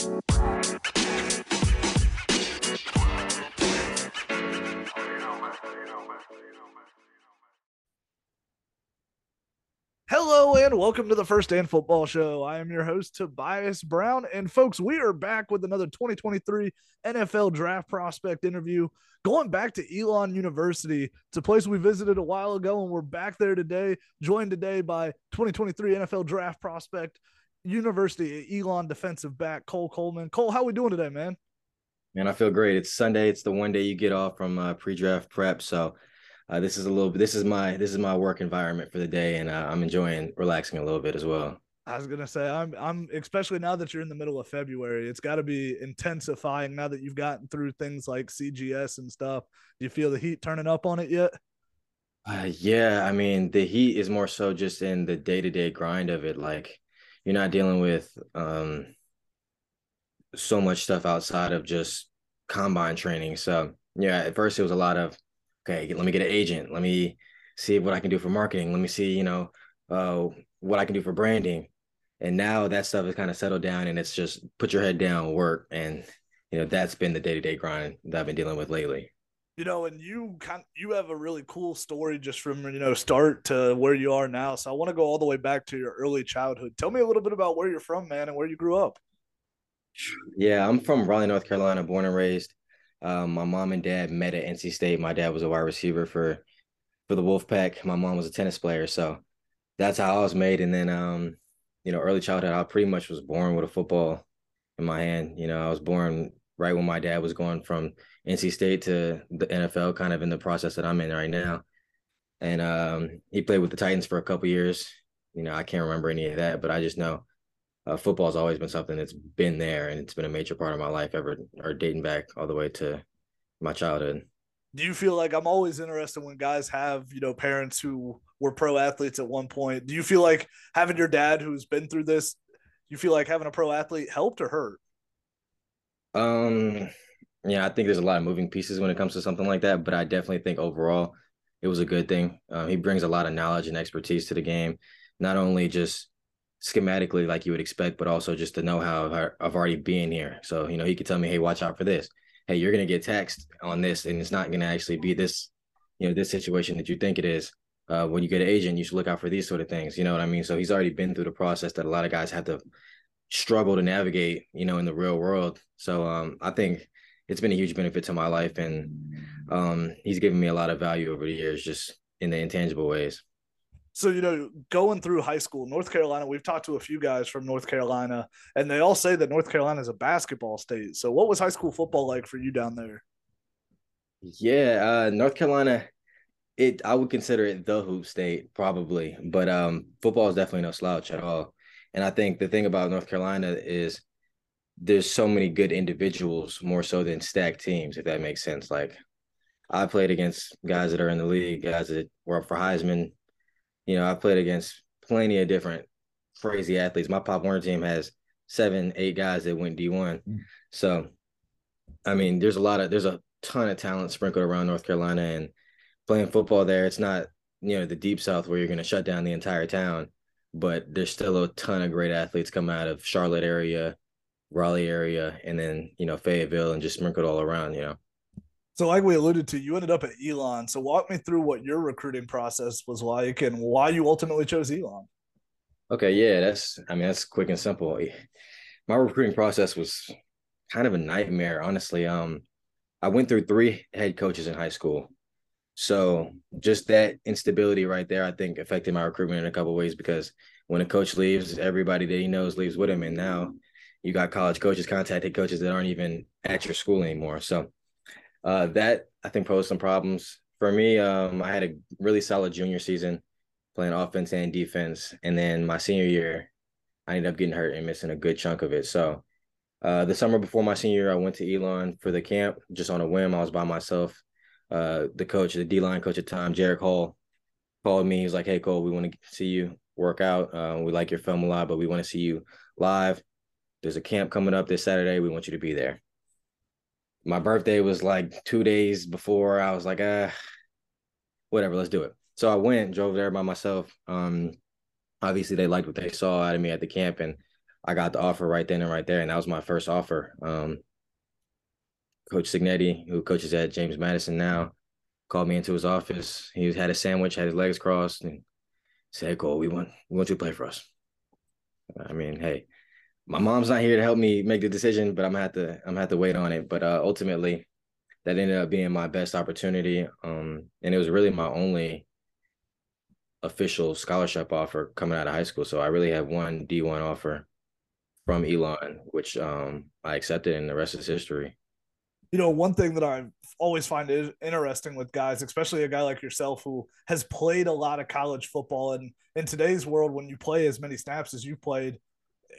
Hello and welcome to the First and Football Show. I am your host, Tobias Brown. And folks, we are back with another 2023 NFL draft prospect interview. Going back to Elon University, it's a place we visited a while ago, and we're back there today, joined today by 2023 NFL draft prospect, University Elon defensive back, Cole Coleman. Cole, how we doing today, man? Man, I feel great. It's Sunday. It's the one day you get off from uh, pre-draft prep, so uh, this is a little. This is my this is my work environment for the day, and uh, I'm enjoying relaxing a little bit as well. I was gonna say I'm I'm especially now that you're in the middle of February, it's got to be intensifying now that you've gotten through things like CGS and stuff. Do you feel the heat turning up on it yet? Uh, yeah, I mean the heat is more so just in the day to day grind of it. Like you're not dealing with um so much stuff outside of just combine training. So yeah, at first it was a lot of okay, let me get an agent. Let me see what I can do for marketing. Let me see, you know, uh, what I can do for branding. And now that stuff is kind of settled down and it's just put your head down, work. And, you know, that's been the day to day grind that I've been dealing with lately. You know, and you kind you have a really cool story just from you know start to where you are now. So I want to go all the way back to your early childhood. Tell me a little bit about where you're from, man, and where you grew up. Yeah, I'm from Raleigh, North Carolina, born and raised. Um, my mom and dad met at NC State. My dad was a wide receiver for for the Wolfpack. My mom was a tennis player, so that's how I was made. And then, um, you know, early childhood, I pretty much was born with a football in my hand. You know, I was born right when my dad was going from NC State to the NFL, kind of in the process that I'm in right now. And um, he played with the Titans for a couple years. You know, I can't remember any of that, but I just know uh, football has always been something that's been there and it's been a major part of my life ever or dating back all the way to my childhood do you feel like i'm always interested when guys have you know parents who were pro athletes at one point do you feel like having your dad who's been through this you feel like having a pro athlete helped or hurt um yeah i think there's a lot of moving pieces when it comes to something like that but i definitely think overall it was a good thing um, he brings a lot of knowledge and expertise to the game not only just schematically like you would expect, but also just the know-how of, of already being here. So, you know, he could tell me, hey, watch out for this. Hey, you're gonna get taxed on this, and it's not gonna actually be this, you know, this situation that you think it is. Uh, when you get an agent, you should look out for these sort of things. You know what I mean? So he's already been through the process that a lot of guys have to struggle to navigate, you know, in the real world. So um, I think it's been a huge benefit to my life, and um, he's given me a lot of value over the years, just in the intangible ways. So, you know, going through high school, North Carolina, we've talked to a few guys from North Carolina, and they all say that North Carolina is a basketball state. So, what was high school football like for you down there? Yeah, uh, North Carolina, it I would consider it the hoop state probably, but um, football is definitely no slouch at all. And I think the thing about North Carolina is there's so many good individuals more so than stacked teams, if that makes sense. Like I played against guys that are in the league, guys that were up for Heisman, you know, I played against plenty of different crazy athletes. My Pop Warner team has seven, eight guys that went D1. Mm. So, I mean, there's a lot of there's a ton of talent sprinkled around North Carolina and playing football there. It's not you know the deep South where you're going to shut down the entire town, but there's still a ton of great athletes come out of Charlotte area, Raleigh area, and then you know Fayetteville and just sprinkled all around. You know. So, like we alluded to, you ended up at Elon. So, walk me through what your recruiting process was like and why you ultimately chose Elon. Okay, yeah, that's I mean that's quick and simple. My recruiting process was kind of a nightmare, honestly. Um, I went through three head coaches in high school, so just that instability right there, I think, affected my recruitment in a couple ways because when a coach leaves, everybody that he knows leaves with him, and now you got college coaches contacting coaches that aren't even at your school anymore. So uh, that I think posed some problems for me. Um, I had a really solid junior season playing offense and defense, and then my senior year, I ended up getting hurt and missing a good chunk of it. So uh, the summer before my senior year, I went to Elon for the camp just on a whim. I was by myself. Uh, the coach, the D line coach at the time, Jarek Hall, called me. He was like, "Hey Cole, we want to see you work out. Uh, we like your film a lot, but we want to see you live. There's a camp coming up this Saturday. We want you to be there." my birthday was like two days before. I was like, ah, whatever, let's do it. So I went, drove there by myself. Um, obviously they liked what they saw out of me at the camp, and I got the offer right then and right there, and that was my first offer. Um, Coach Cignetti, who coaches at James Madison now, called me into his office. He had a sandwich, had his legs crossed, and said, "Cole, we want we want you to play for us." I mean, hey, my mom's not here to help me make the decision, but I'm gonna have to I'm gonna have to wait on it. But uh, ultimately, that ended up being my best opportunity, um, and it was really my only official scholarship offer coming out of high school. So I really had one D1 offer from Elon, which um, I accepted, and the rest is history. You know, one thing that I always find is interesting with guys, especially a guy like yourself who has played a lot of college football, and in today's world, when you play as many snaps as you played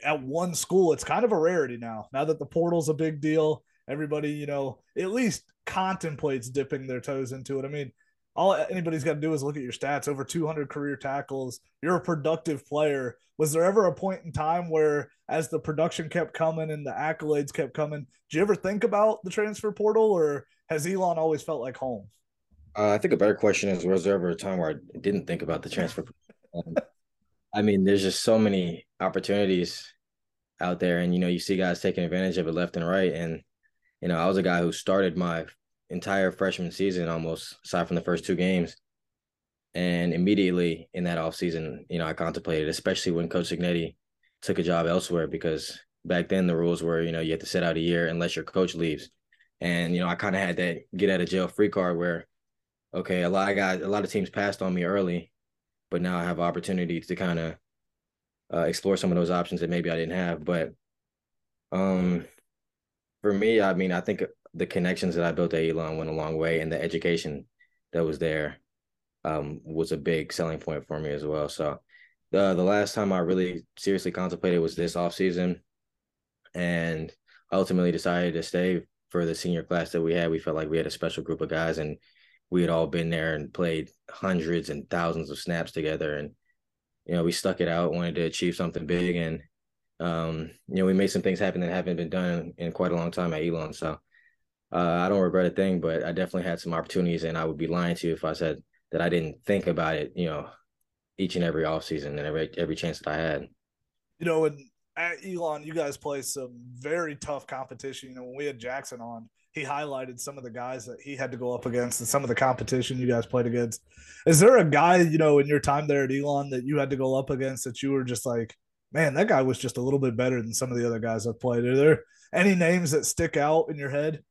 at one school, it's kind of a rarity now. Now that the portal's a big deal, everybody, you know, at least contemplates dipping their toes into it. I mean, all anybody's got to do is look at your stats over 200 career tackles you're a productive player was there ever a point in time where as the production kept coming and the accolades kept coming did you ever think about the transfer portal or has elon always felt like home uh, i think a better question is was there ever a time where i didn't think about the transfer um, i mean there's just so many opportunities out there and you know you see guys taking advantage of it left and right and you know i was a guy who started my entire freshman season almost, aside from the first two games. And immediately in that offseason, you know, I contemplated, especially when Coach Cignetti took a job elsewhere, because back then the rules were, you know, you have to sit out a year unless your coach leaves. And, you know, I kind of had that get out of jail free card where, okay, a lot of guys, a lot of teams passed on me early, but now I have opportunity to kind of uh, explore some of those options that maybe I didn't have. But um, for me, I mean, I think the connections that I built at Elon went a long way, and the education that was there um, was a big selling point for me as well. So the the last time I really seriously contemplated was this off season, and ultimately decided to stay for the senior class that we had. We felt like we had a special group of guys, and we had all been there and played hundreds and thousands of snaps together, and you know we stuck it out, wanted to achieve something big, and um, you know we made some things happen that haven't been done in quite a long time at Elon. So uh, I don't regret a thing, but I definitely had some opportunities, and I would be lying to you if I said that I didn't think about it. You know, each and every off season and every every chance that I had. You know, and at Elon, you guys play some very tough competition. You know, when we had Jackson on, he highlighted some of the guys that he had to go up against and some of the competition you guys played against. Is there a guy, you know, in your time there at Elon that you had to go up against that you were just like, man, that guy was just a little bit better than some of the other guys I've played? Are there any names that stick out in your head?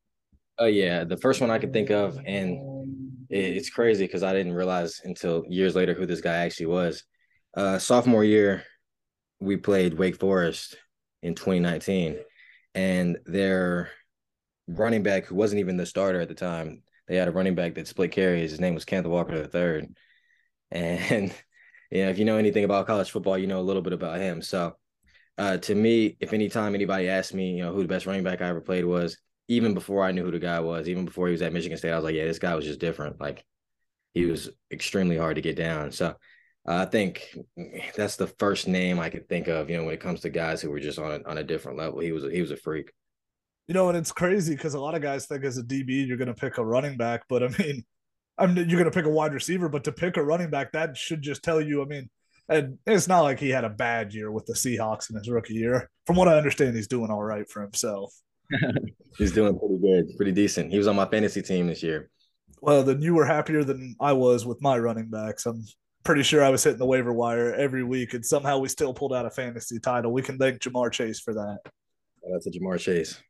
Oh yeah, the first one I could think of, and it's crazy because I didn't realize until years later who this guy actually was. Uh, sophomore year, we played Wake Forest in 2019, and their running back, who wasn't even the starter at the time, they had a running back that split carries. His name was Kenneth Walker III, and you know if you know anything about college football, you know a little bit about him. So, uh, to me, if any time anybody asked me, you know who the best running back I ever played was, even before I knew who the guy was, even before he was at Michigan State, I was like, yeah, this guy was just different. Like he was extremely hard to get down. So uh, I think that's the first name I could think of, you know, when it comes to guys who were just on a, on a different level. He was he was a freak. You know, and it's crazy because a lot of guys think as a DB you're going to pick a running back, but I mean, I mean you're going to pick a wide receiver, but to pick a running back, that should just tell you. I mean, and it's not like he had a bad year with the Seahawks in his rookie year. From what I understand, he's doing all right for himself. He's doing pretty good, pretty decent. He was on my fantasy team this year. Well, then you were happier than I was with my running backs. I'm pretty sure I was hitting the waiver wire every week, and somehow we still pulled out a fantasy title. We can thank Ja'Marr Chase for that. That's a Ja'Marr Chase.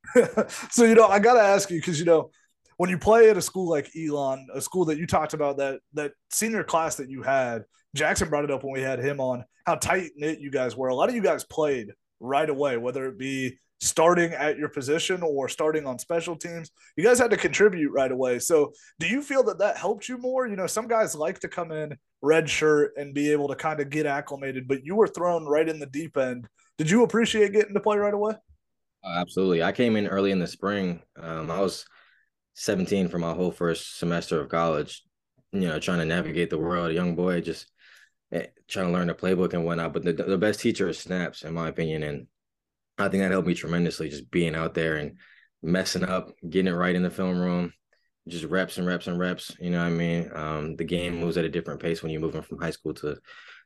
so you know, I got to ask you because you know when you play at a school like Elon, a school that you talked about that that senior class that you had, Jackson brought it up when we had him on how tight knit you guys were. A lot of you guys played right away, whether it be starting at your position or starting on special teams, you guys had to contribute right away. So, do you feel that that helped you more? You know, some guys like to come in red shirt and be able to kind of get acclimated, but you were thrown right in the deep end. Did you appreciate getting to play right away? Uh, absolutely. I came in early in the spring. Um, I was 17 for my whole first semester of college, you know, trying to navigate the world, a young boy, just eh, trying to learn the playbook and whatnot. But the, the best teacher is snaps, in my opinion. And I think that helped me tremendously, just being out there and messing up, getting it right in the film room, just reps and reps and reps. You know what I mean? Um, the game moves at a different pace when you're moving from high school to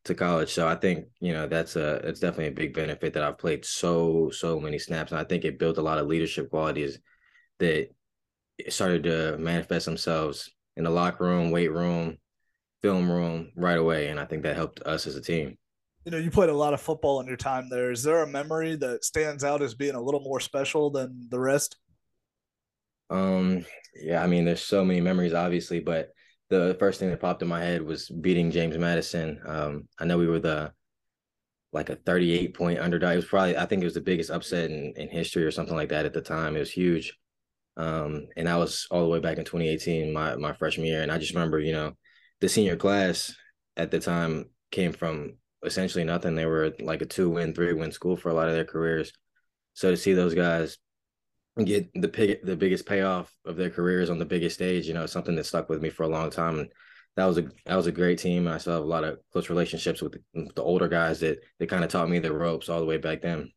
to college. So I think you know that's a it's definitely a big benefit that I've played so so many snaps, and I think it built a lot of leadership qualities that started to manifest themselves in the locker room, weight room, film room right away, and I think that helped us as a team. You know, you played a lot of football in your time there. Is there a memory that stands out as being a little more special than the rest? Um, yeah, I mean, there's so many memories, obviously, but the first thing that popped in my head was beating James Madison. Um, I know we were the like a 38 point underdog. It was probably I think it was the biggest upset in, in history or something like that at the time. It was huge. Um, and that was all the way back in 2018, my my freshman year. And I just remember, you know, the senior class at the time came from essentially nothing. They were like a two win, three win school for a lot of their careers. So to see those guys get the pig, the biggest payoff of their careers on the biggest stage, you know, something that stuck with me for a long time. And that was a that was a great team. I still have a lot of close relationships with the, the older guys that that kind of taught me the ropes all the way back then.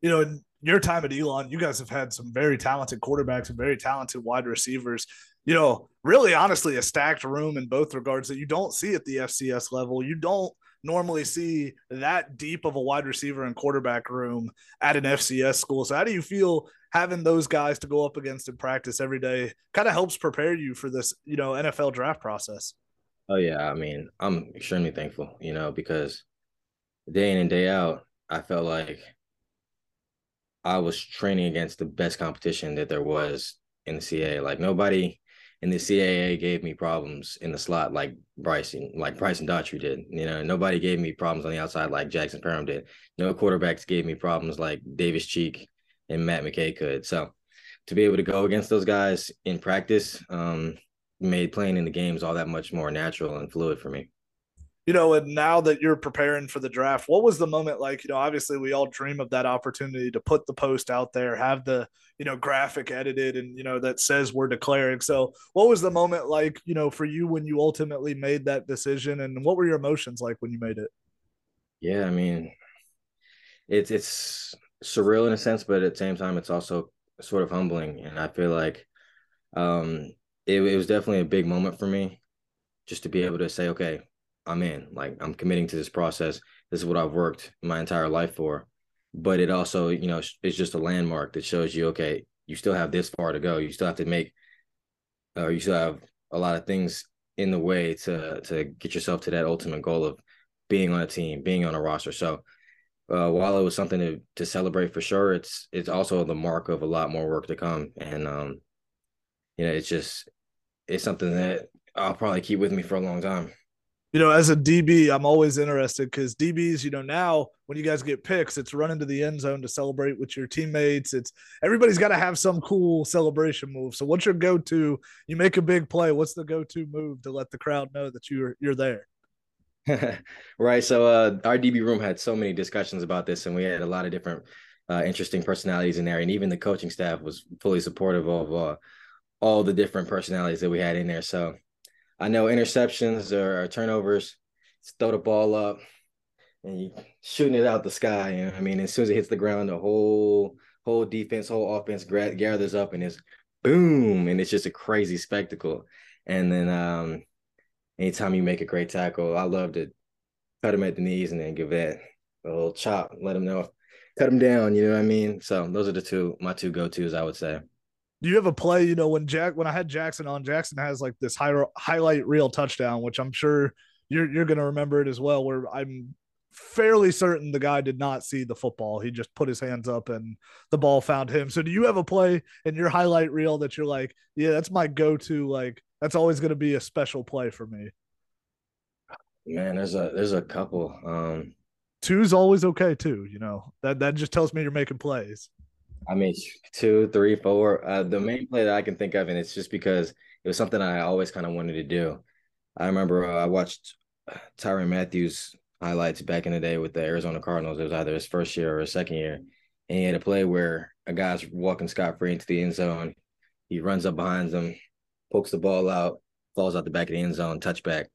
You know, in your time at Elon, you guys have had some very talented quarterbacks and very talented wide receivers. You know, really honestly, a stacked room in both regards that you don't see at the FCS level. You don't normally see that deep of a wide receiver and quarterback room at an FCS school. So how do you feel having those guys to go up against in practice every day kind of helps prepare you for this, you know, NFL draft process? Oh yeah, I mean, I'm extremely thankful, you know, because day in and day out, I felt like I was training against the best competition that there was in the CAA. Like nobody in the CAA gave me problems in the slot like Bryson, like Bryson Daughtry did. You know, nobody gave me problems on the outside like Jackson Parham did. No quarterbacks gave me problems like Davis Cheek and Matt McKay could. So to be able to go against those guys in practice um, made playing in the games all that much more natural and fluid for me you know, and now that you're preparing for the draft, what was the moment like? You know, obviously we all dream of that opportunity to put the post out there, have the, you know, graphic edited and, you know, that says we're declaring. So what was the moment like, you know, for you when you ultimately made that decision and what were your emotions like when you made it? Yeah, I mean, it's it's surreal in a sense, but at the same time, it's also sort of humbling. And I feel like um it, it was definitely a big moment for me just to be able to say, okay, I'm in. Like I'm committing to this process. This is what I've worked my entire life for. But it also, you know, it's just a landmark that shows you, okay, you still have this far to go. You still have to make, or you still have a lot of things in the way to to get yourself to that ultimate goal of being on a team, being on a roster. So uh, while it was something to to celebrate for sure, it's it's also the mark of a lot more work to come. And um, you know, it's just it's something that I'll probably keep with me for a long time you know, as a DB, I'm always interested because DBs, you know, now when you guys get picks, it's running to the end zone to celebrate with your teammates. It's everybody's got to have some cool celebration move. So, what's your go-to? You make a big play. What's the go-to move to let the crowd know that you're you're there? right. So, uh, our DB room had so many discussions about this, and we had a lot of different uh, interesting personalities in there, and even the coaching staff was fully supportive of uh, all the different personalities that we had in there. So I know interceptions or, turnovers, throw the ball up and you shooting it out the sky. You know, I mean, as soon as it hits the ground, the whole whole defense, whole offense gathers up and it's boom, and it's just a crazy spectacle. And then um, anytime you make a great tackle, I love to cut him at the knees and then give that a little chop, let him know, cut him down. You know what I mean? So those are the two my two go tos, I would say do you have a play? You know, when Jack, when I had Jackson on, Jackson has like this high, highlight reel touchdown, which I'm sure you're you're gonna remember it as well. Where I'm fairly certain the guy did not see the football. He just put his hands up and the ball found him. So do you have a play in your highlight reel that you're like, yeah, that's my go-to, like that's always gonna be a special play for me? Man, there's a there's a couple. Um two's always okay too, you know. That that just tells me you're making plays. I mean, two, three, four. Uh, the main play that I can think of, and it's just because it was something I always kind of wanted to do. I remember uh, I watched Tyrann Mathieu highlights back in the day with the Arizona Cardinals. It was either his first year or his second year, and he had a play where a guy's walking scot free into the end zone. He runs up behind them, pokes the ball out, falls out the back of the end zone, touchback.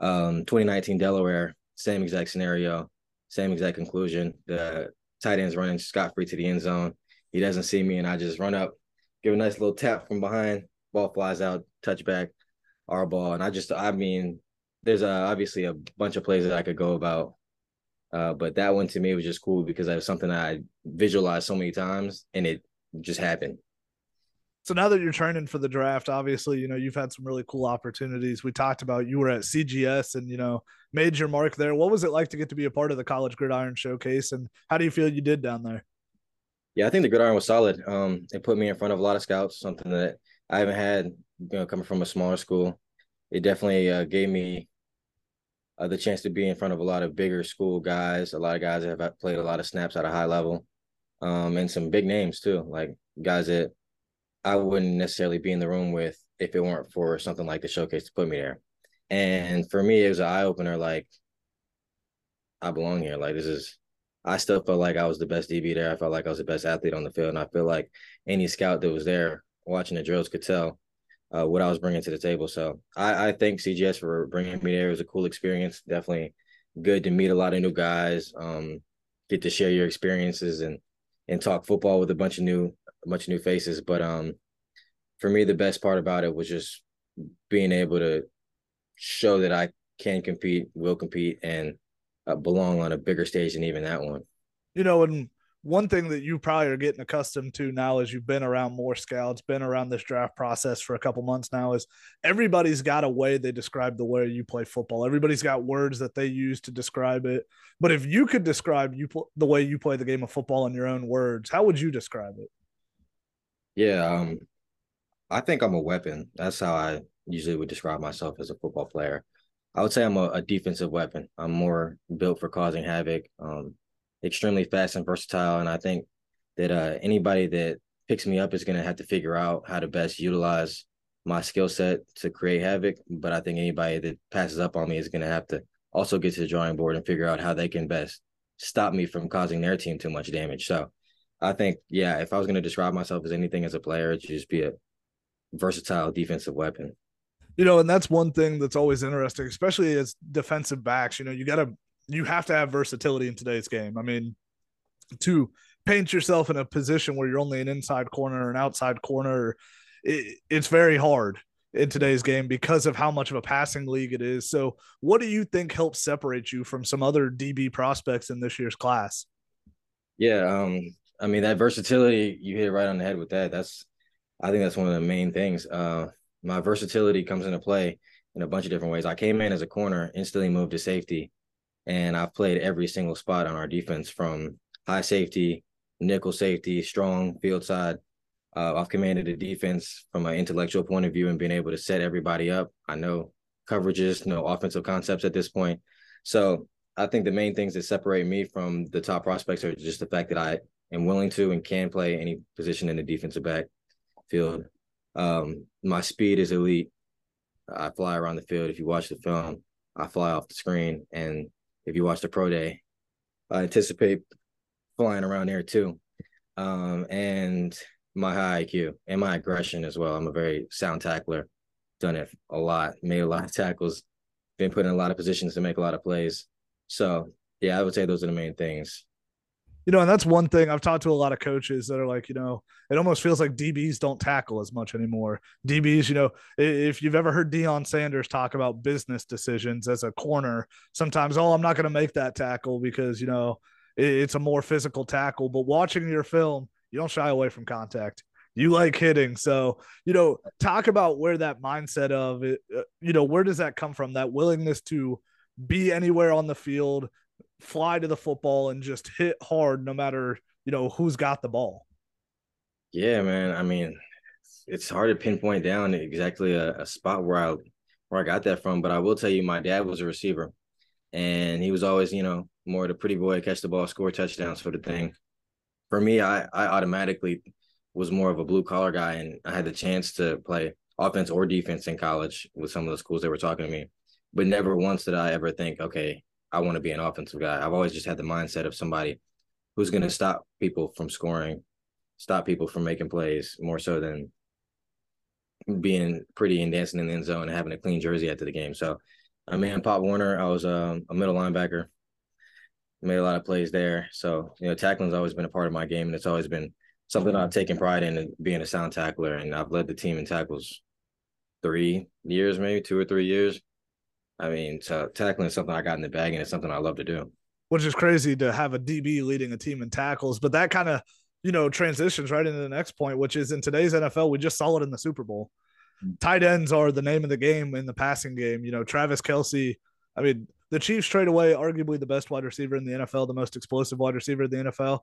Um, 2019 Delaware, same exact scenario, same exact conclusion. The tight end's running scot free to the end zone he doesn't see me, and I just run up, give a nice little tap from behind. Ball flies out, touchback, our ball, and I just, I mean, there's uh, obviously a bunch of plays that I could go about. Uh, but that one to me was just cool because it was something I visualized so many times and it just happened. So now that you're training for the draft, obviously, you know, you've had some really cool opportunities. We talked about you were at CGS and, you know, made your mark there. What was it like to get to be a part of the College Gridiron Showcase and how do you feel you did down there? Yeah, I think the gridiron was solid. Um, it put me in front of a lot of scouts, something that I haven't had, you know, coming from a smaller school. It definitely uh, gave me uh, the chance to be in front of a lot of bigger school guys, a lot of guys that have played a lot of snaps at a high level, um, and some big names too, like guys that I wouldn't necessarily be in the room with if it weren't for something like the showcase to put me there. And for me, it was an eye opener. Like, I belong here. Like, this is, I still felt like I was the best DB there. I felt like I was the best athlete on the field. And I feel like any scout that was there watching the drills could tell uh, what I was bringing to the table. So I, I thank CGS for bringing me there. It was a cool experience. Definitely good to meet a lot of new guys, um, get to share your experiences and, and talk football with a bunch of new a bunch of new faces. But um, for me, the best part about it was just being able to show that I can compete, will compete, and uh, belong on a bigger stage than even that one. You know, and one thing that you probably are getting accustomed to now as you've been around more scouts, been around this draft process for a couple months now, is everybody's got a way they describe the way you play football. Everybody's got words that they use to describe it. But if you could describe you the way you play the game of football in your own words, how would you describe it? Yeah, um, I think I'm a weapon. That's how I usually would describe myself as a football player. I would say I'm a, a defensive weapon. I'm more built for causing havoc. Um, extremely fast and versatile, and I think that uh, anybody that picks me up is going to have to figure out how to best utilize my skill set to create havoc. But I think anybody that passes up on me is going to have to also get to the drawing board and figure out how they can best stop me from causing their team too much damage. So I think, yeah, if I was going to describe myself as anything as a player, it'd just be a versatile defensive weapon. You know, and that's one thing that's always interesting, especially as defensive backs. You know, you got to, you have to have versatility in today's game. I mean, to paint yourself in a position where you're only an inside corner or an outside corner, it, it's very hard in today's game because of how much of a passing league it is. So, what do you think helps separate you from some other DB prospects in this year's class? Yeah, um, I mean, that versatility, you hit right on the head with that. That's, I think that's one of the main things. Uh, my versatility comes into play in a bunch of different ways. I came in as a corner, instantly moved to safety, and I've played every single spot on our defense from high safety, nickel safety, strong field side. Uh, I've commanded the defense from an intellectual point of view and being able to set everybody up. I know coverages, know offensive concepts at this point. So I think the main things that separate me from the top prospects are just the fact that I am willing to and can play any position in the defensive back field. Um, my speed is elite. I fly around the field. If you watch the film, I fly off the screen. And if you watch the pro day, I anticipate flying around there too. Um, and my high IQ and my aggression as well. I'm a very sound tackler. Done it a lot, made a lot of tackles, been put in a lot of positions to make a lot of plays. So yeah, I would say those are the main things you know, and that's one thing I've talked to a lot of coaches that are like, you know, it almost feels like DBs don't tackle as much anymore. DBs, you know, if you've ever heard Deion Sanders talk about business decisions as a corner, sometimes, oh, I'm not going to make that tackle because, you know, it's a more physical tackle. But watching your film, you don't shy away from contact. You like hitting. So, you know, talk about where that mindset of it, uh, you know, where does that come from? That willingness to be anywhere on the field, fly to the football and just hit hard no matter you know who's got the ball. Yeah man. I mean it's hard to pinpoint down exactly a, a, spot where i where i got that from but i will tell you my dad was a receiver and he was always you know more of the pretty boy catch the ball score touchdowns for the thing. For me i i automatically was more of a blue collar guy and i had the chance to play offense or defense in college with some of the schools that were talking to me but never once did i ever think okay I want to be an offensive guy. I've always just had the mindset of somebody who's going to stop people from scoring, stop people from making plays more so than being pretty and dancing in the end zone and having a clean jersey after the game. So, I mean, Pop Warner, I was um, a middle linebacker, made a lot of plays there. So, you know, tackling's always been a part of my game, and it's always been something I've taken pride in, being a sound tackler. And I've led the team in tackles three years, maybe two or three years. I mean, so tackling is something I got in the bag, and it's something I love to do. Which is crazy to have a DB leading a team in tackles, but that kind of you know transitions right into the next point, which is in today's NFL, we just saw it in the Super Bowl. Mm. Tight ends are the name of the game in the passing game. You know, Travis Kelce. I mean, the Chiefs trade away arguably the best wide receiver in the NFL, the most explosive wide receiver in the NFL,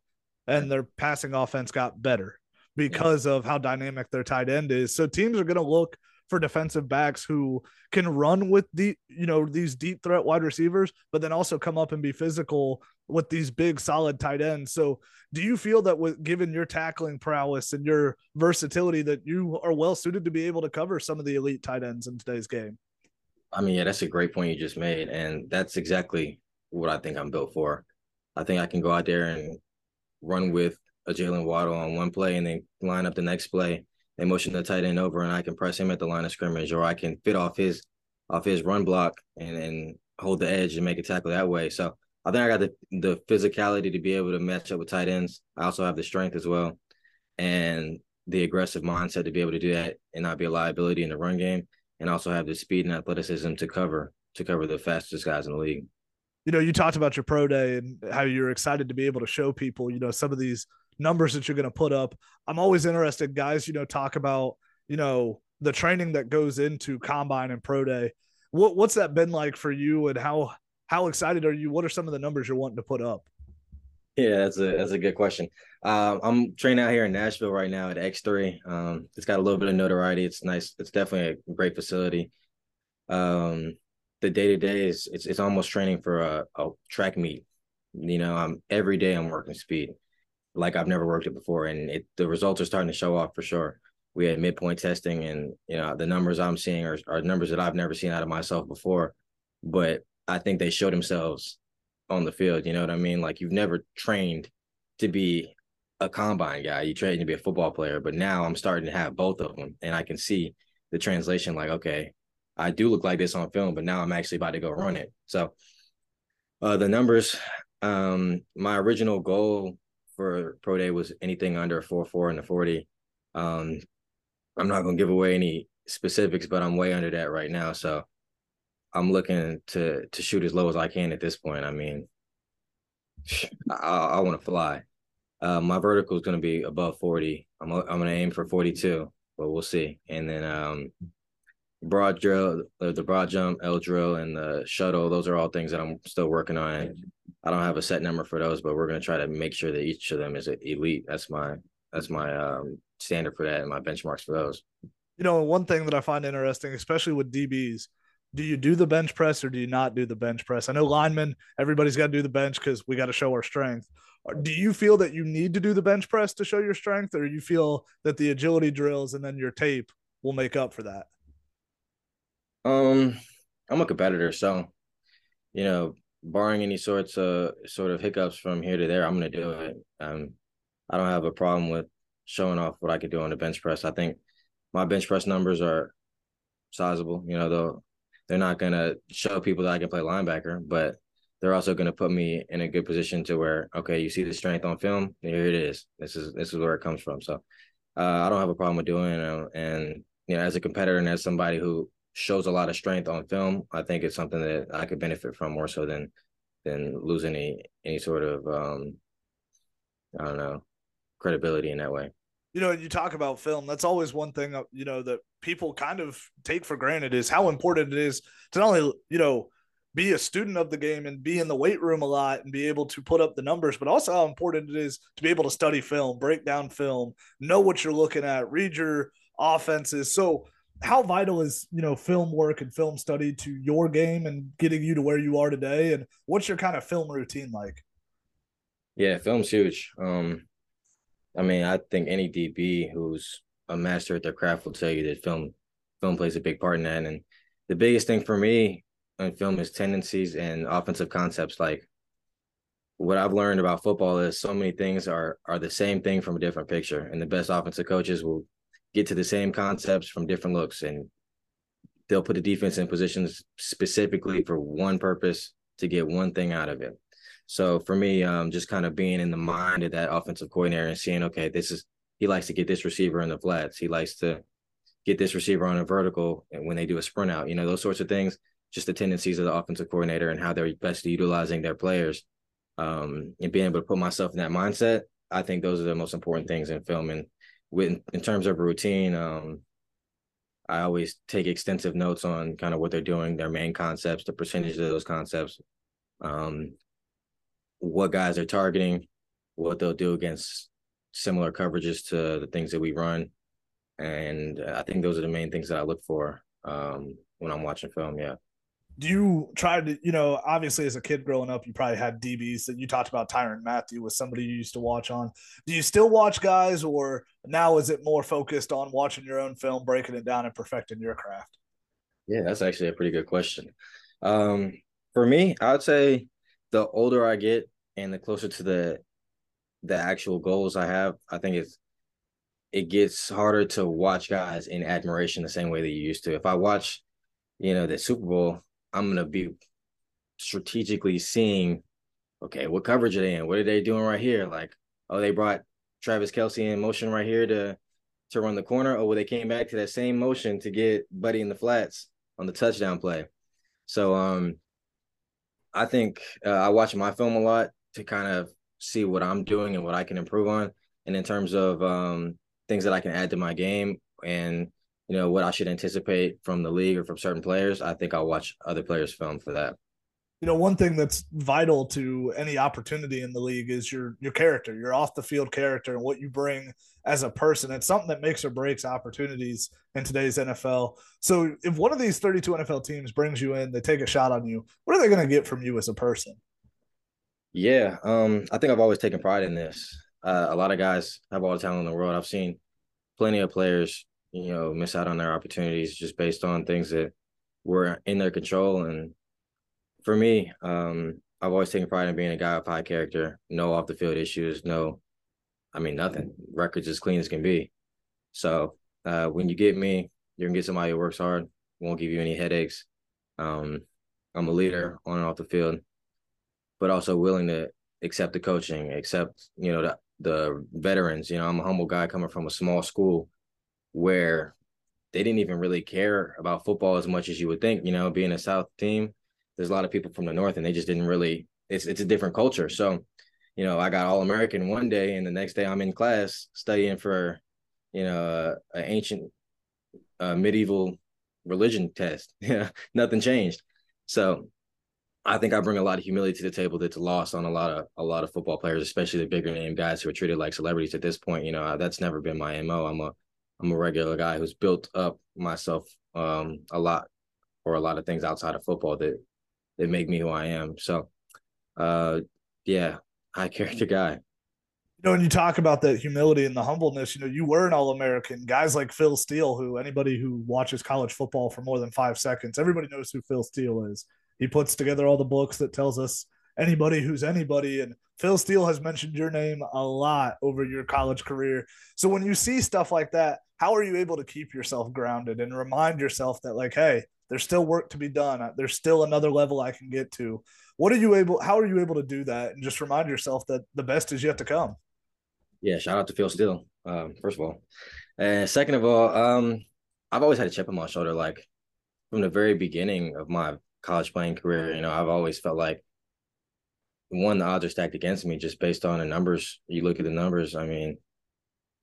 and their passing offense got better because of how dynamic their tight end is. So teams are going to look for defensive backs who can run with the you know these deep threat wide receivers, but then also come up and be physical with these big solid tight ends. So do you feel that with given your tackling prowess and your versatility that you are well suited to be able to cover some of the elite tight ends in today's game? I mean, yeah, that's a great point you just made. And that's exactly what I think I'm built for. I think I can go out there and run with a Jaylen Waddle on one play and then line up the next play they motion the tight end over and I can press him at the line of scrimmage, or I can fit off his off his run block and and hold the edge and make a tackle that way. So I think I got the the physicality to be able to match up with tight ends. I also have the strength as well, and the aggressive mindset to be able to do that and not be a liability in the run game, and also have the speed and athleticism to cover to cover the fastest guys in the league. You know, you talked about your pro day and how you're excited to be able to show people, you know, some of these numbers that you're going to put up. I'm always interested, guys, you know, talk about, you know, the training that goes into combine and pro day. What what's that been like for you and how how excited are you? What are some of the numbers you're wanting to put up? Yeah, that's a that's a good question. Um, I'm training out here in Nashville right now at X3. Um, it's got a little bit of notoriety. It's nice. It's definitely a great facility. Um, the day to day is it's it's almost training for a, a track meet. You know, I'm every day I'm working speed like I've never worked it before, and it the results are starting to show off for sure. We had midpoint testing, and you know the numbers I'm seeing are, are numbers that I've never seen out of myself before, but I think they show themselves on the field. You know what I mean? Like you've never trained to be a combine guy. You trained to be a football player, but now I'm starting to have both of them, and I can see the translation. Like, okay, I do look like this on film, but now I'm actually about to go run it. So, uh, the numbers. Um, my original goal for pro day was anything under four four in the forty. Um, I'm not gonna give away any specifics, but I'm way under that right now. So I'm looking to to shoot as low as I can at this point. I mean, I, I want to fly. Uh, my vertical is to be above 40. I'm I'm to aim for 42, but we'll see. And then um, broad drill, the broad jump, L drill, and the shuttle. Those are all things that I'm still working on. I don't have a set number for those, but we're gonna try to make sure that each of them is elite. That's my that's my um, standard for that and my benchmarks for those. You know, one thing that I find interesting, especially with DBs, do you do the bench press or do you not do the bench press? I know linemen, everybody's got to do the bench because we got to show our strength. Do you feel that you need to do the bench press to show your strength, or you feel that the agility drills and then your tape will make up for that? Um, I'm a competitor, so you know, barring any sorts of sort of hiccups from here to there, I'm gonna do it. Um, I don't have a problem with showing off what I could do on the bench press. I think my bench press numbers are sizable. You know, though they're not gonna show people that I can play linebacker, but they're also gonna put me in a good position to where okay, you see the strength on film, here it is. This is this is where it comes from. So uh, I don't have a problem with doing it. And you know, as a competitor and as somebody who shows a lot of strength on film, I think it's something that I could benefit from more so than than lose any any sort of um I don't know credibility in that way. You know, you talk about film. That's always one thing you know that people kind of take for granted is how important it is to not only you know be a student of the game and be in the weight room a lot and be able to put up the numbers, but also how important it is to be able to study film, break down film, know what you're looking at, read your offenses. So how vital is you know film work and film study to your game and getting you to where you are today? And what's your kind of film routine like? Yeah film's huge. Um i mean i think any db who's a master at their craft will tell you that film film plays a big part in that. And the biggest thing for me in film is tendencies and offensive concepts. Like what I've learned about football is so many things are are the same thing from a different picture, and the best offensive coaches will get to the same concepts from different looks and they'll put the defense in positions specifically for one purpose to get one thing out of it. So for me, um, just kind of being in the mind of that offensive coordinator and seeing, okay, this is he likes to get this receiver in the flats. He likes to get this receiver on a vertical and when they do a sprint out, you know, those sorts of things. just the tendencies of the offensive coordinator and how they're best utilizing their players. Um, and being able to put myself in that mindset, I think those are the most important things in film. And with in terms of routine, um, I always take extensive notes on kind of what they're doing, their main concepts, the percentage of those concepts, um, what guys are targeting, what they'll do against similar coverages to the things that we run. And I think those are the main things that I look for um, when I'm watching film. Yeah you try to, you know, obviously as a kid growing up, you probably had DBs that you talked about Tyrann Mathieu was somebody you used to watch on. Do you still watch guys or now is it more focused on watching your own film, breaking it down and perfecting your craft? Yeah, that's actually a pretty good question. Um, for me, I would say the older I get and the closer to the the actual goals I have, I think it's it gets harder to watch guys in admiration the same way that you used to. If I watch, you know, the Super Bowl, I'm gonna be strategically seeing, okay, what coverage are they in? What are they doing right here? Like, oh, they brought Travis Kelce in motion right here to to run the corner. Oh, well, they came back to that same motion to get Buddy in the flats on the touchdown play. So um I think uh, I watch my film a lot to kind of see what I'm doing and what I can improve on. And in terms of um, things that I can add to my game and you know what I should anticipate from the league or from certain players, I think I'll watch other players' film for that. You know, one thing that's vital to any opportunity in the league is your your character, your off the field character, and what you bring as a person. It's something that makes or breaks opportunities in today's NFL. So, if one of these 32 NFL teams brings you in, they take a shot on you. What are they going to get from you as a person? Yeah, um, I think I've always taken pride in this. Uh, a lot of guys have all the talent in the world. I've seen plenty of players you know, miss out on their opportunities just based on things that were in their control. And for me, um, I've always taken pride in being a guy of high character, no off the field issues, no, I mean, nothing. Records as clean as can be. So uh, when you get me, you're gonna get somebody who works hard, won't give you any headaches. Um, I'm a leader on and off the field, but also willing to accept the coaching, accept you know the the veterans. You know, I'm a humble guy coming from a small school where they didn't even really care about football as much as you would think. You know, being a South team, there's a lot of people from the North, and they just didn't really. It's it's a different culture. So, you know, I got All American one day, and the next day I'm in class studying for, you know, an ancient, uh, medieval religion test. Yeah, nothing changed. So, I think I bring a lot of humility to the table that's lost on a lot of a lot of football players, especially the bigger name guys who are treated like celebrities at this point. You know, that's never been my mo. I'm a I'm a regular guy who's built up myself um, a lot for a lot of things outside of football that that make me who I am. So, uh, yeah, high character guy. You know, when you talk about that humility and the humbleness, you know, you were an All American. Guys like Phil Steele, who anybody who watches college football for more than five seconds, everybody knows who Phil Steele is. He puts together all the books that tells us anybody who's anybody. And Phil Steele has mentioned your name a lot over your college career. So when you see stuff like that, how are you able to keep yourself grounded and remind yourself that, like, hey, there's still work to be done. There's still another level I can get to. What are you able? How are you able to do that and just remind yourself that the best is yet to come? Yeah, shout out to Phil Steele. Um, first of all, and second of all, um, I've always had a chip on my shoulder. Like from the very beginning of my college playing career, you know, I've always felt like one, the odds are stacked against me just based on the numbers. You look at the numbers. I mean,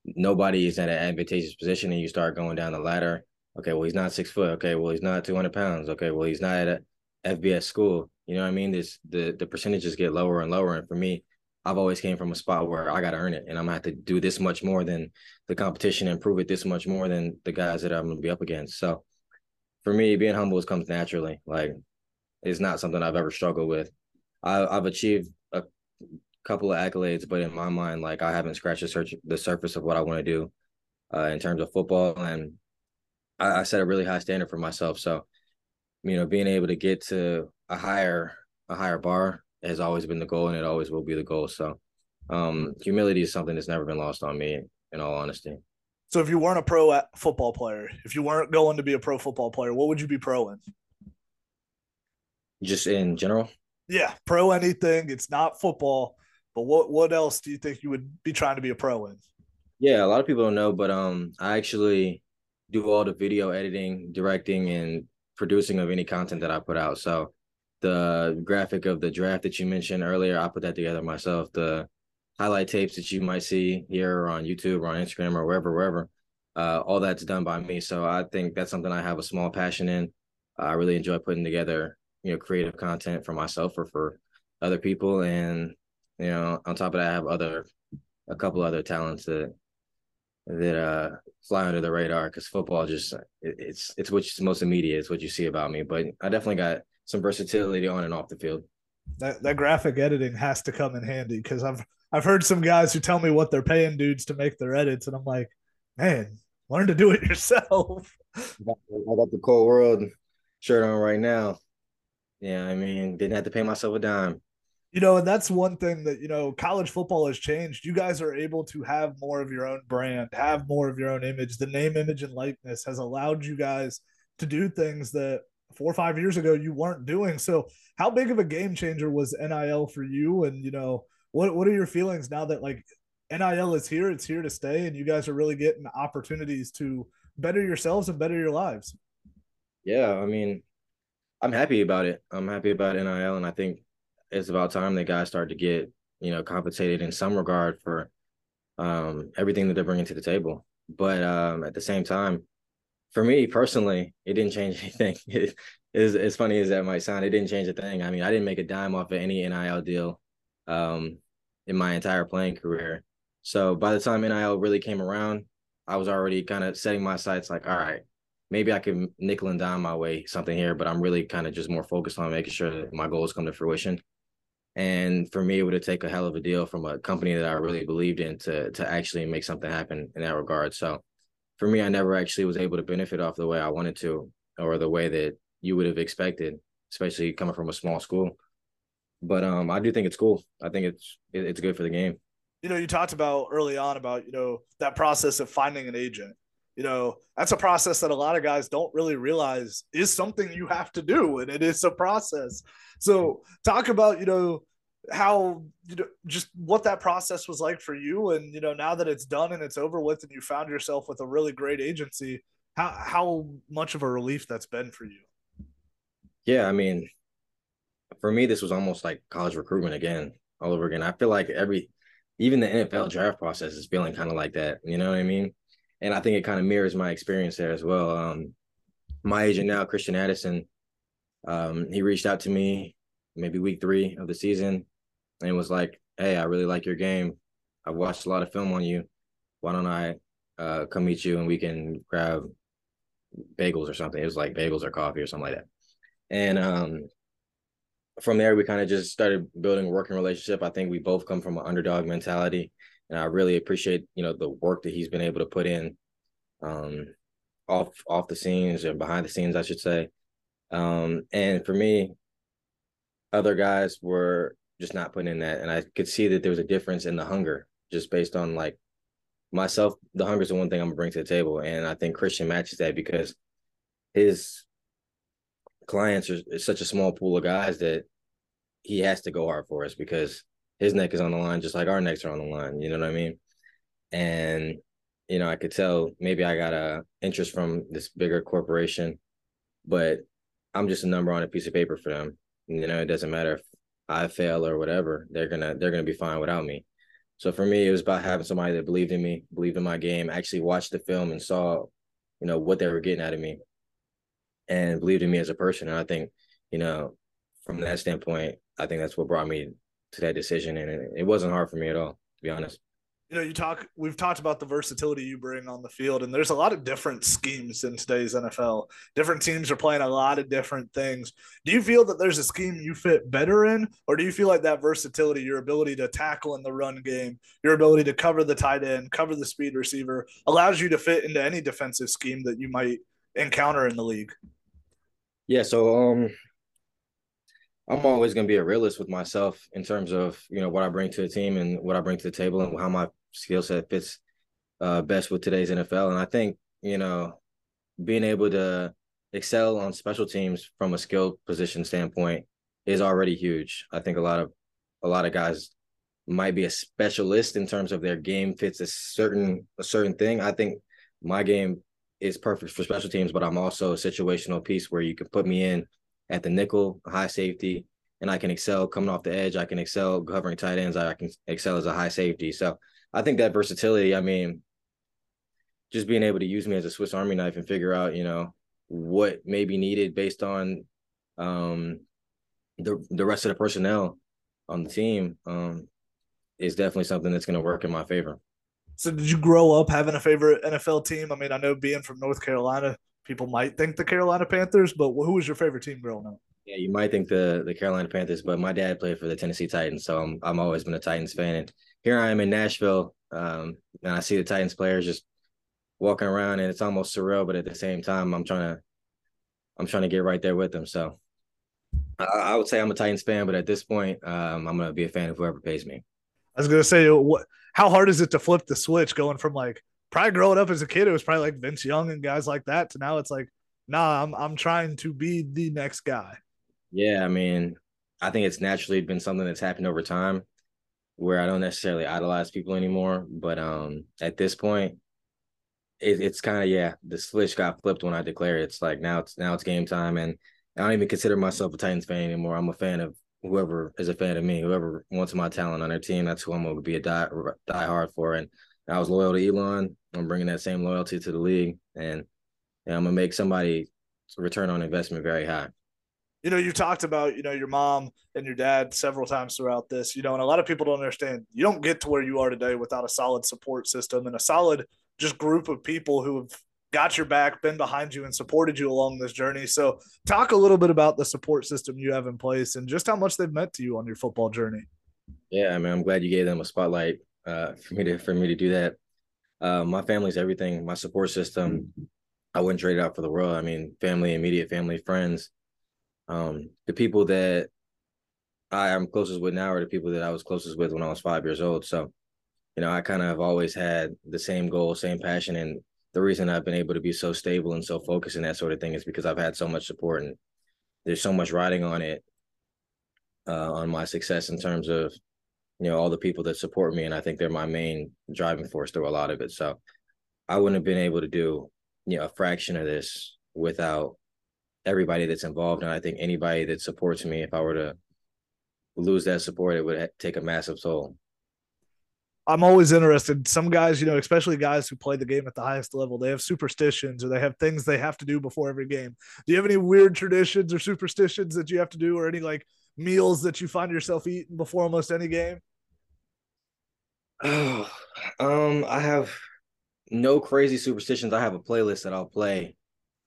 nobody is at an advantageous position, and you start going down the ladder. Okay, well, he's not six foot. Okay, well, he's not two hundred pounds. Okay, well, he's not at a FBS school. You know what I mean? This the the percentages get lower and lower, and for me, I've always came from a spot where I got to earn it, and I'm gonna have to do this much more than the competition and prove it this much more than the guys that I'm gonna be up against. So, for me, being humble comes naturally. Like, it's not something I've ever struggled with. I, I've achieved a couple of accolades, but in my mind, like I haven't scratched the search the surface of what I want to do uh, in terms of football, and I, I set a really high standard for myself. So, you know, being able to get to a higher a higher bar has always been the goal, and it always will be the goal. So, um, humility is something that's never been lost on me. In all honesty. So, if you weren't a pro football player, if you weren't going to be a pro football player, what would you be pro in? Just in general yeah, pro anything. It's not football. But what what else do you think you would be trying to be a pro in? Yeah, a lot of people don't know, but um, I actually do all the video editing, directing, and producing of any content that I put out. So the graphic of the draft that you mentioned earlier, I put that together myself. The highlight tapes that you might see here on YouTube or on Instagram or wherever, wherever, uh, all that's done by me. So I think that's something I have a small passion in. I really enjoy putting together, you know, creative content for myself or for other people. And, you know, on top of that, I have other, a couple other talents that, that uh fly under the radar because football just it, it's it's what's most immediate it's what you see about me. But i definitely got some versatility on and off the field. That that graphic editing has to come in handy because i've i've heard some guys who tell me what they're paying dudes to make their edits and i'm like man learn to do it yourself. I got the cold world shirt on right now yeah i mean didn't have to pay myself a dime you know, and that's one thing that, you know, college football has changed. You guys are able to have more of your own brand, have more of your own image. The name, image, and likeness has allowed you guys to do things that four or five years ago you weren't doing. So, how big of a game changer was NIL for you? And, you know, what, what are your feelings now that like NIL is here, it's here to stay, and you guys are really getting opportunities to better yourselves and better your lives? Yeah, I mean, I'm happy about it. I'm happy about NIL, and I think it's about time that guys start to get you know compensated in some regard for um, everything that they're bringing to the table. But um, at the same time, for me personally, it didn't change anything. It, as, as funny as that might sound, it didn't change a thing. I mean, I didn't make a dime off of any NIL deal um, in my entire playing career. So by the time NIL really came around, I was already kind of setting my sights like, all right, maybe I can nickel and dime my way something here, but I'm really kind of just more focused on making sure that my goals come to fruition. And for me, it would have taken a hell of a deal from a company that I really believed in to to actually make something happen in that regard. So for me, I never actually was able to benefit off the way I wanted to or the way that you would have expected, especially coming from a small school. But um, I do think it's cool. I think it's it's good for the game. You know, you talked about early on about you know that process of finding an agent. You know, that's a process that a lot of guys don't really realize is something you have to do, and it is a process. So talk about, you know, how you know just what that process was like for you and you know now that it's done and it's over with and you found yourself with a really great agency how how much of a relief that's been for you? Yeah i mean for me this was almost like college recruitment again all over again. I feel like every even the nfl draft process is feeling kind of like that you know what i mean and i think it kind of mirrors my experience there as well um my agent now christian addison um, he reached out to me maybe week three of the season and was like, Hey, I really like your game. I've watched a lot of film on you. Why don't I uh, come meet you and we can grab bagels or something? It was like bagels or coffee or something like that. And um, from there, we kind of just started building a working relationship. I think we both come from an underdog mentality. And I really appreciate, you know, the work that he's been able to put in um, off off the scenes or behind the scenes, I should say. Um, and for me, other guys were just not putting in that. And I could see that there was a difference in the hunger just based on like myself. The hunger is the one thing I'm gonna bring to the table. And I think Christian matches that because his clients are such a small pool of guys that he has to go hard for us because his neck is on the line just like our necks are on the line. You know what I mean? And you know, I could tell maybe I got a interest from this bigger corporation, but I'm just a number on a piece of paper for them. You know, it doesn't matter if I fail or whatever. They're gonna they're gonna be fine without me. So for me, it was about having somebody that believed in me, believed in my game, actually watched the film and saw, you know, what they were getting out of me, and believed in me as a person. And I think, you know, from that standpoint, I think that's what brought me to that decision. And it, it wasn't hard for me at all, to be honest you know, you talk, we've talked about the versatility you bring on the field, and there's a lot of different schemes in today's NFL. Different teams are playing a lot of different things. Do you feel that there's a scheme you fit better in, or do you feel like that versatility, your ability to tackle in the run game, your ability to cover the tight end, cover the speed receiver, allows you to fit into any defensive scheme that you might encounter in the league? Yeah. So, um, I'm always going to be a realist with myself in terms of you know what I bring to the team and what I bring to the table and how my skill set fits uh, best with today's NFL. And I think, you know, being able to excel on special teams from a skill position standpoint is already huge. I think a lot of a lot of guys might be a specialist in terms of their game fits a certain a certain thing. I think my game is perfect for special teams, but I'm also a situational piece where you can put me in at the nickel, high safety, and I can excel coming off the edge. I can excel covering tight ends. I can excel as a high safety. So I think that versatility, I mean, just being able to use me as a Swiss Army knife and figure out, you know, what may be needed based on um the the rest of the personnel on the team um is definitely something that's going to work in my favor. So did you grow up having a favorite NFL team? I mean, I know being from North Carolina, people might think the Carolina Panthers, but who was your favorite team growing up? Yeah, you might think the the Carolina Panthers, but my dad played for the Tennessee Titans, so I'm I'm always been a Titans fan. And here I am in Nashville, um, and I see the Titans players just walking around, and it's almost surreal. But at the same time, I'm trying to I'm trying to get right there with them. So I, I would say I'm a Titans fan, but at this point, um, I'm gonna be a fan of whoever pays me. I was gonna say, what? How hard is it to flip the switch, going from like probably growing up as a kid, it was probably like Vince Young and guys like that, to now it's like, nah, I'm I'm trying to be the next guy. Yeah, I mean, I think it's naturally been something that's happened over time, where I don't necessarily idolize people anymore. But um, at this point, it, it's kind of yeah, the switch got flipped when I declared it's like now it's now it's game time, and I don't even consider myself a Titans fan anymore. I'm a fan of whoever is a fan of me, whoever wants my talent on their team, that's who I'm going to be a die, die hard for. And I was loyal to Elon. I'm bringing that same loyalty to the league, and, and I'm going to make somebody return on investment very high. You know, you talked about you know your mom and your dad several times throughout this. You know, and a lot of people don't understand. You don't get to where you are today without a solid support system and a solid just group of people who have got your back, been behind you, and supported you along this journey. So, talk a little bit about the support system you have in place and just how much they've meant to you on your football journey. Yeah, I mean, I'm glad you gave them a spotlight uh, for me to for me to do that. Uh, my family's everything. My support system, I wouldn't trade it out for the world. I mean, family, immediate family, friends, um, the people that I am closest with now are the people that I was closest with when I was five years old. So, you know, I kind of have always had the same goal, same passion, and the reason I've been able to be so stable and so focused and that sort of thing is because I've had so much support and there's so much riding on it, uh, on my success in terms of, you know, all the people that support me. And I think they're my main driving force through a lot of it. So I wouldn't have been able to do, you know, a fraction of this without everybody that's involved. And I think anybody that supports me, if I were to lose that support, it would take a massive toll. I'm always interested. Some guys, you know, especially guys who play the game at the highest level, they have superstitions or they have things they have to do before every game. Do you have any weird traditions or superstitions that you have to do, or any like meals that you find yourself eating before almost any game? Oh, um, I have no crazy superstitions. I have a playlist that I'll play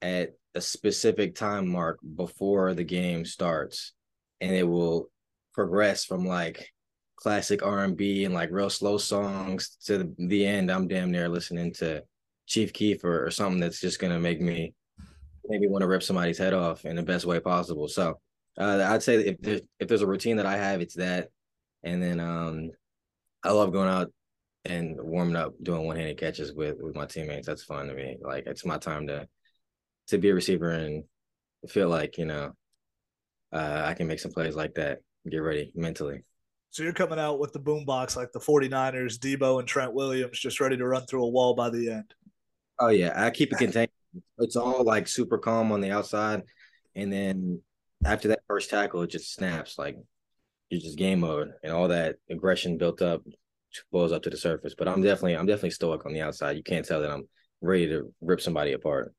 at a specific time mark before the game starts, and it will progress from like classic R and B and like real slow songs to the, the, end. I'm damn near listening to Chief Keef or, or something that's just gonna make me maybe want to rip somebody's head off in the best way possible. So uh, I'd say if there's, if there's a routine that I have, it's that. And then um, I love going out and warming up, doing one handed catches with with my teammates. That's fun to me. Like it's my time to to be a receiver and feel like you know uh, I can make some plays like that. Get ready mentally. So you're coming out with the boombox like the 49ers, Deebo and Trent Williams, just ready to run through a wall by the end. Oh yeah, I keep it contained. It's all like super calm on the outside, and then after that first tackle, it just snaps like you're just game mode, and all that aggression built up blows up to the surface. But I'm definitely, I'm definitely stoic on the outside. You can't tell that I'm ready to rip somebody apart.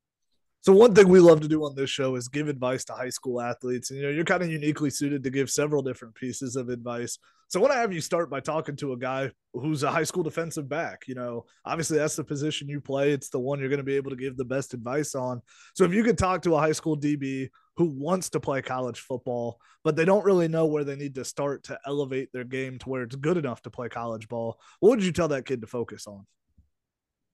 So one thing we love to do on this show is give advice to high school athletes. And you know, you're kind of uniquely suited to give several different pieces of advice. So I want to have you start by talking to a guy who's a high school defensive back. You know, obviously that's the position you play. It's the one you're going to be able to give the best advice on. So if you could talk to a high school DB who wants to play college football, but they don't really know where they need to start to elevate their game to where it's good enough to play college ball, what would you tell that kid to focus on?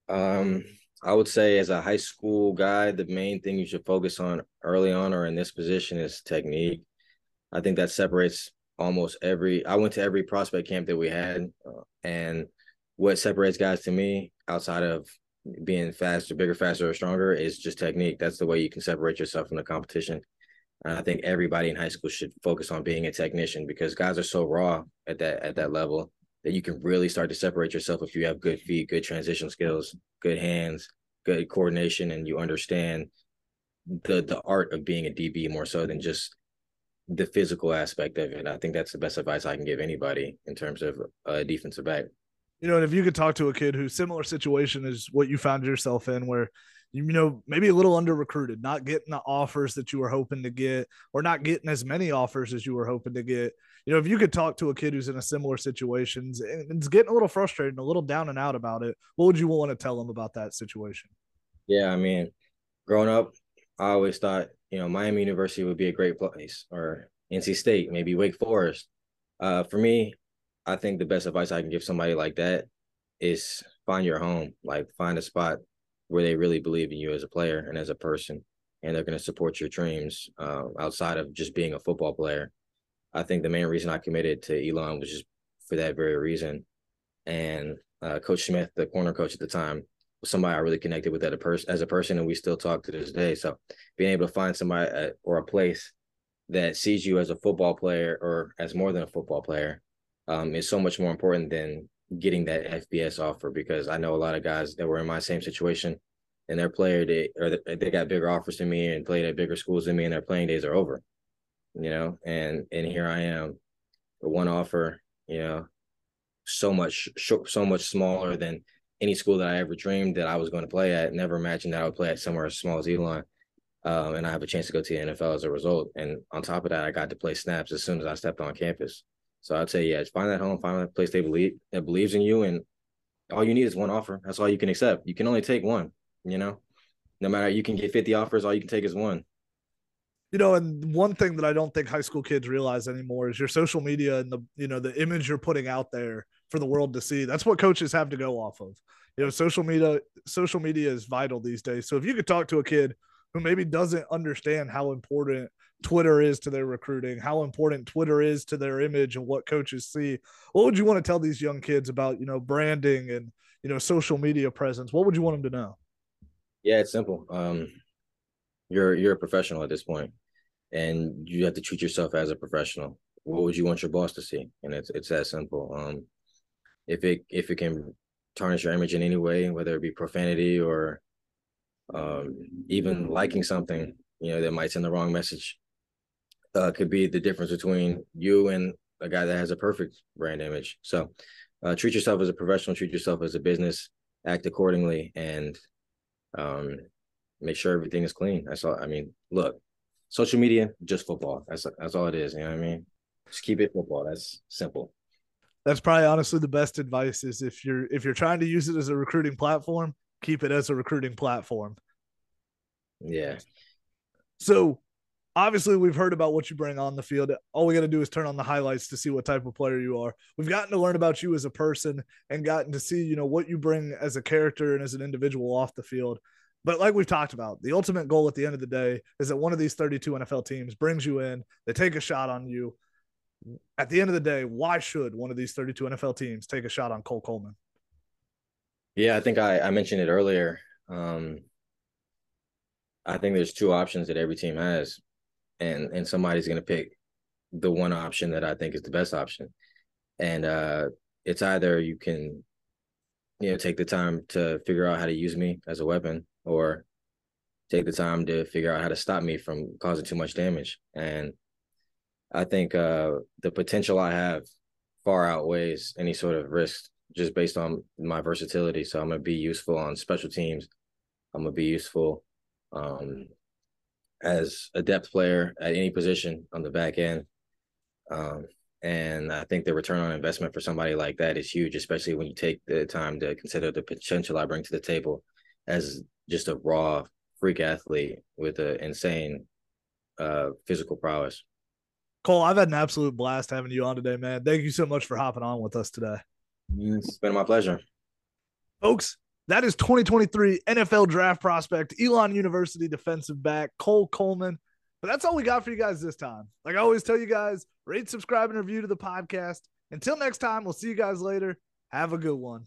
Um, I would say as a high school guy, the main thing you should focus on early on or in this position is technique. I think that separates almost every. I went to every prospect camp that we had, uh, and what separates guys to me outside of being faster, bigger, faster, or stronger is just technique. That's the way you can separate yourself from the competition. And I think everybody in high school should focus on being a technician because guys are so raw at that at that level that you can really start to separate yourself if you have good feet, good transition skills, good hands, good coordination and you understand the the art of being a DB more so than just the physical aspect of it. I think that's the best advice I can give anybody in terms of a defensive back. You know, and if you could talk to a kid who's similar situation is what you found yourself in, where you know maybe a little under recruited, not getting the offers that you were hoping to get, or not getting as many offers as you were hoping to get. You know, if you could talk to a kid who's in a similar situations and it's getting a little frustrated and a little down and out about it, what would you want to tell them about that situation? Yeah, I mean, growing up, I always thought, you know, Miami University would be a great place or NC State, maybe Wake Forest. Uh, for me, I think the best advice I can give somebody like that is find your home, like find a spot where they really believe in you as a player and as a person, and they're going to support your dreams uh, outside of just being a football player. I think the main reason I committed to Elon was just for that very reason. And uh, Coach Smith, the corner coach at the time, was somebody I really connected with as a person, as a person, and we still talk to this day. So being able to find somebody or a place that sees you as a football player or as more than a football player um, is so much more important than getting that FBS offer. Because I know a lot of guys that were in my same situation, and their player they or they got bigger offers than me and played at bigger schools than me, and their playing days are over. You know, and and here I am, the one offer. You know, so much so much smaller than any school that I ever dreamed that I was going to play at. Never imagined that I would play at somewhere as small as Elon. Um, and I have a chance to go to the NFL as a result. And on top of that, I got to play snaps as soon as I stepped on campus. So I'd say, yeah, find that home, find a place they believe that believes in you, and all you need is one offer. That's all you can accept. You can only take one. You know, no matter you can get fifty offers, all you can take is one. You know, and one thing that I don't think high school kids realize anymore is your social media and the you know the image you're putting out there for the world to see. That's what coaches have to go off of. You know, social media social media is vital these days. So if you could talk to a kid who maybe doesn't understand how important Twitter is to their recruiting, how important Twitter is to their image and what coaches see, what would you want to tell these young kids about, you know, branding and, you know, social media presence? What would you want them to know? Yeah, it's simple. Um, you're you're a professional at this point, and you have to treat yourself as a professional. What would you want your boss to see? And it's it's that simple. Um, if it if it can tarnish your image in any way, whether it be profanity or um, even liking something, you know, that might send the wrong message, uh, could be the difference between you and a guy that has a perfect brand image. So, uh, treat yourself as a professional, treat yourself as a business, act accordingly, and um, make sure everything is clean. That's all. I mean, look, social media, just football. That's that's all it is. You know what I mean? Just keep it football. That's simple that's probably honestly the best advice is if you're if you're trying to use it as a recruiting platform keep it as a recruiting platform yeah so obviously we've heard about what you bring on the field all we got to do is turn on the highlights to see what type of player you are we've gotten to learn about you as a person and gotten to see you know what you bring as a character and as an individual off the field but like we've talked about the ultimate goal at the end of the day is that one of these 32 nfl teams brings you in they take a shot on you at the end of the day, why should one of these 32 NFL teams take a shot on Cole Coleman? Yeah, I think I, I mentioned it earlier. Um, I think there's two options that every team has, and and somebody's going to pick the one option that I think is the best option, and uh, it's either you can, you know, take the time to figure out how to use me as a weapon, or take the time to figure out how to stop me from causing too much damage. And I think uh, the potential I have far outweighs any sort of risk just based on my versatility. So I'm gonna be useful on special teams. I'm gonna be useful um, as a depth player at any position on the back end. Um, and I think the return on investment for somebody like that is huge, especially when you take the time to consider the potential I bring to the table as just a raw freak athlete with an insane uh, physical prowess. Cole, I've had an absolute blast having you on today, man. Thank you so much for hopping on with us today. It's been my pleasure. Folks, that is 2023 NFL draft prospect, Elon University defensive back, Cole Coleman. But that's all we got for you guys this time. Like I always tell you guys, rate, subscribe, and review to the podcast. Until next time, we'll see you guys later. Have a good one.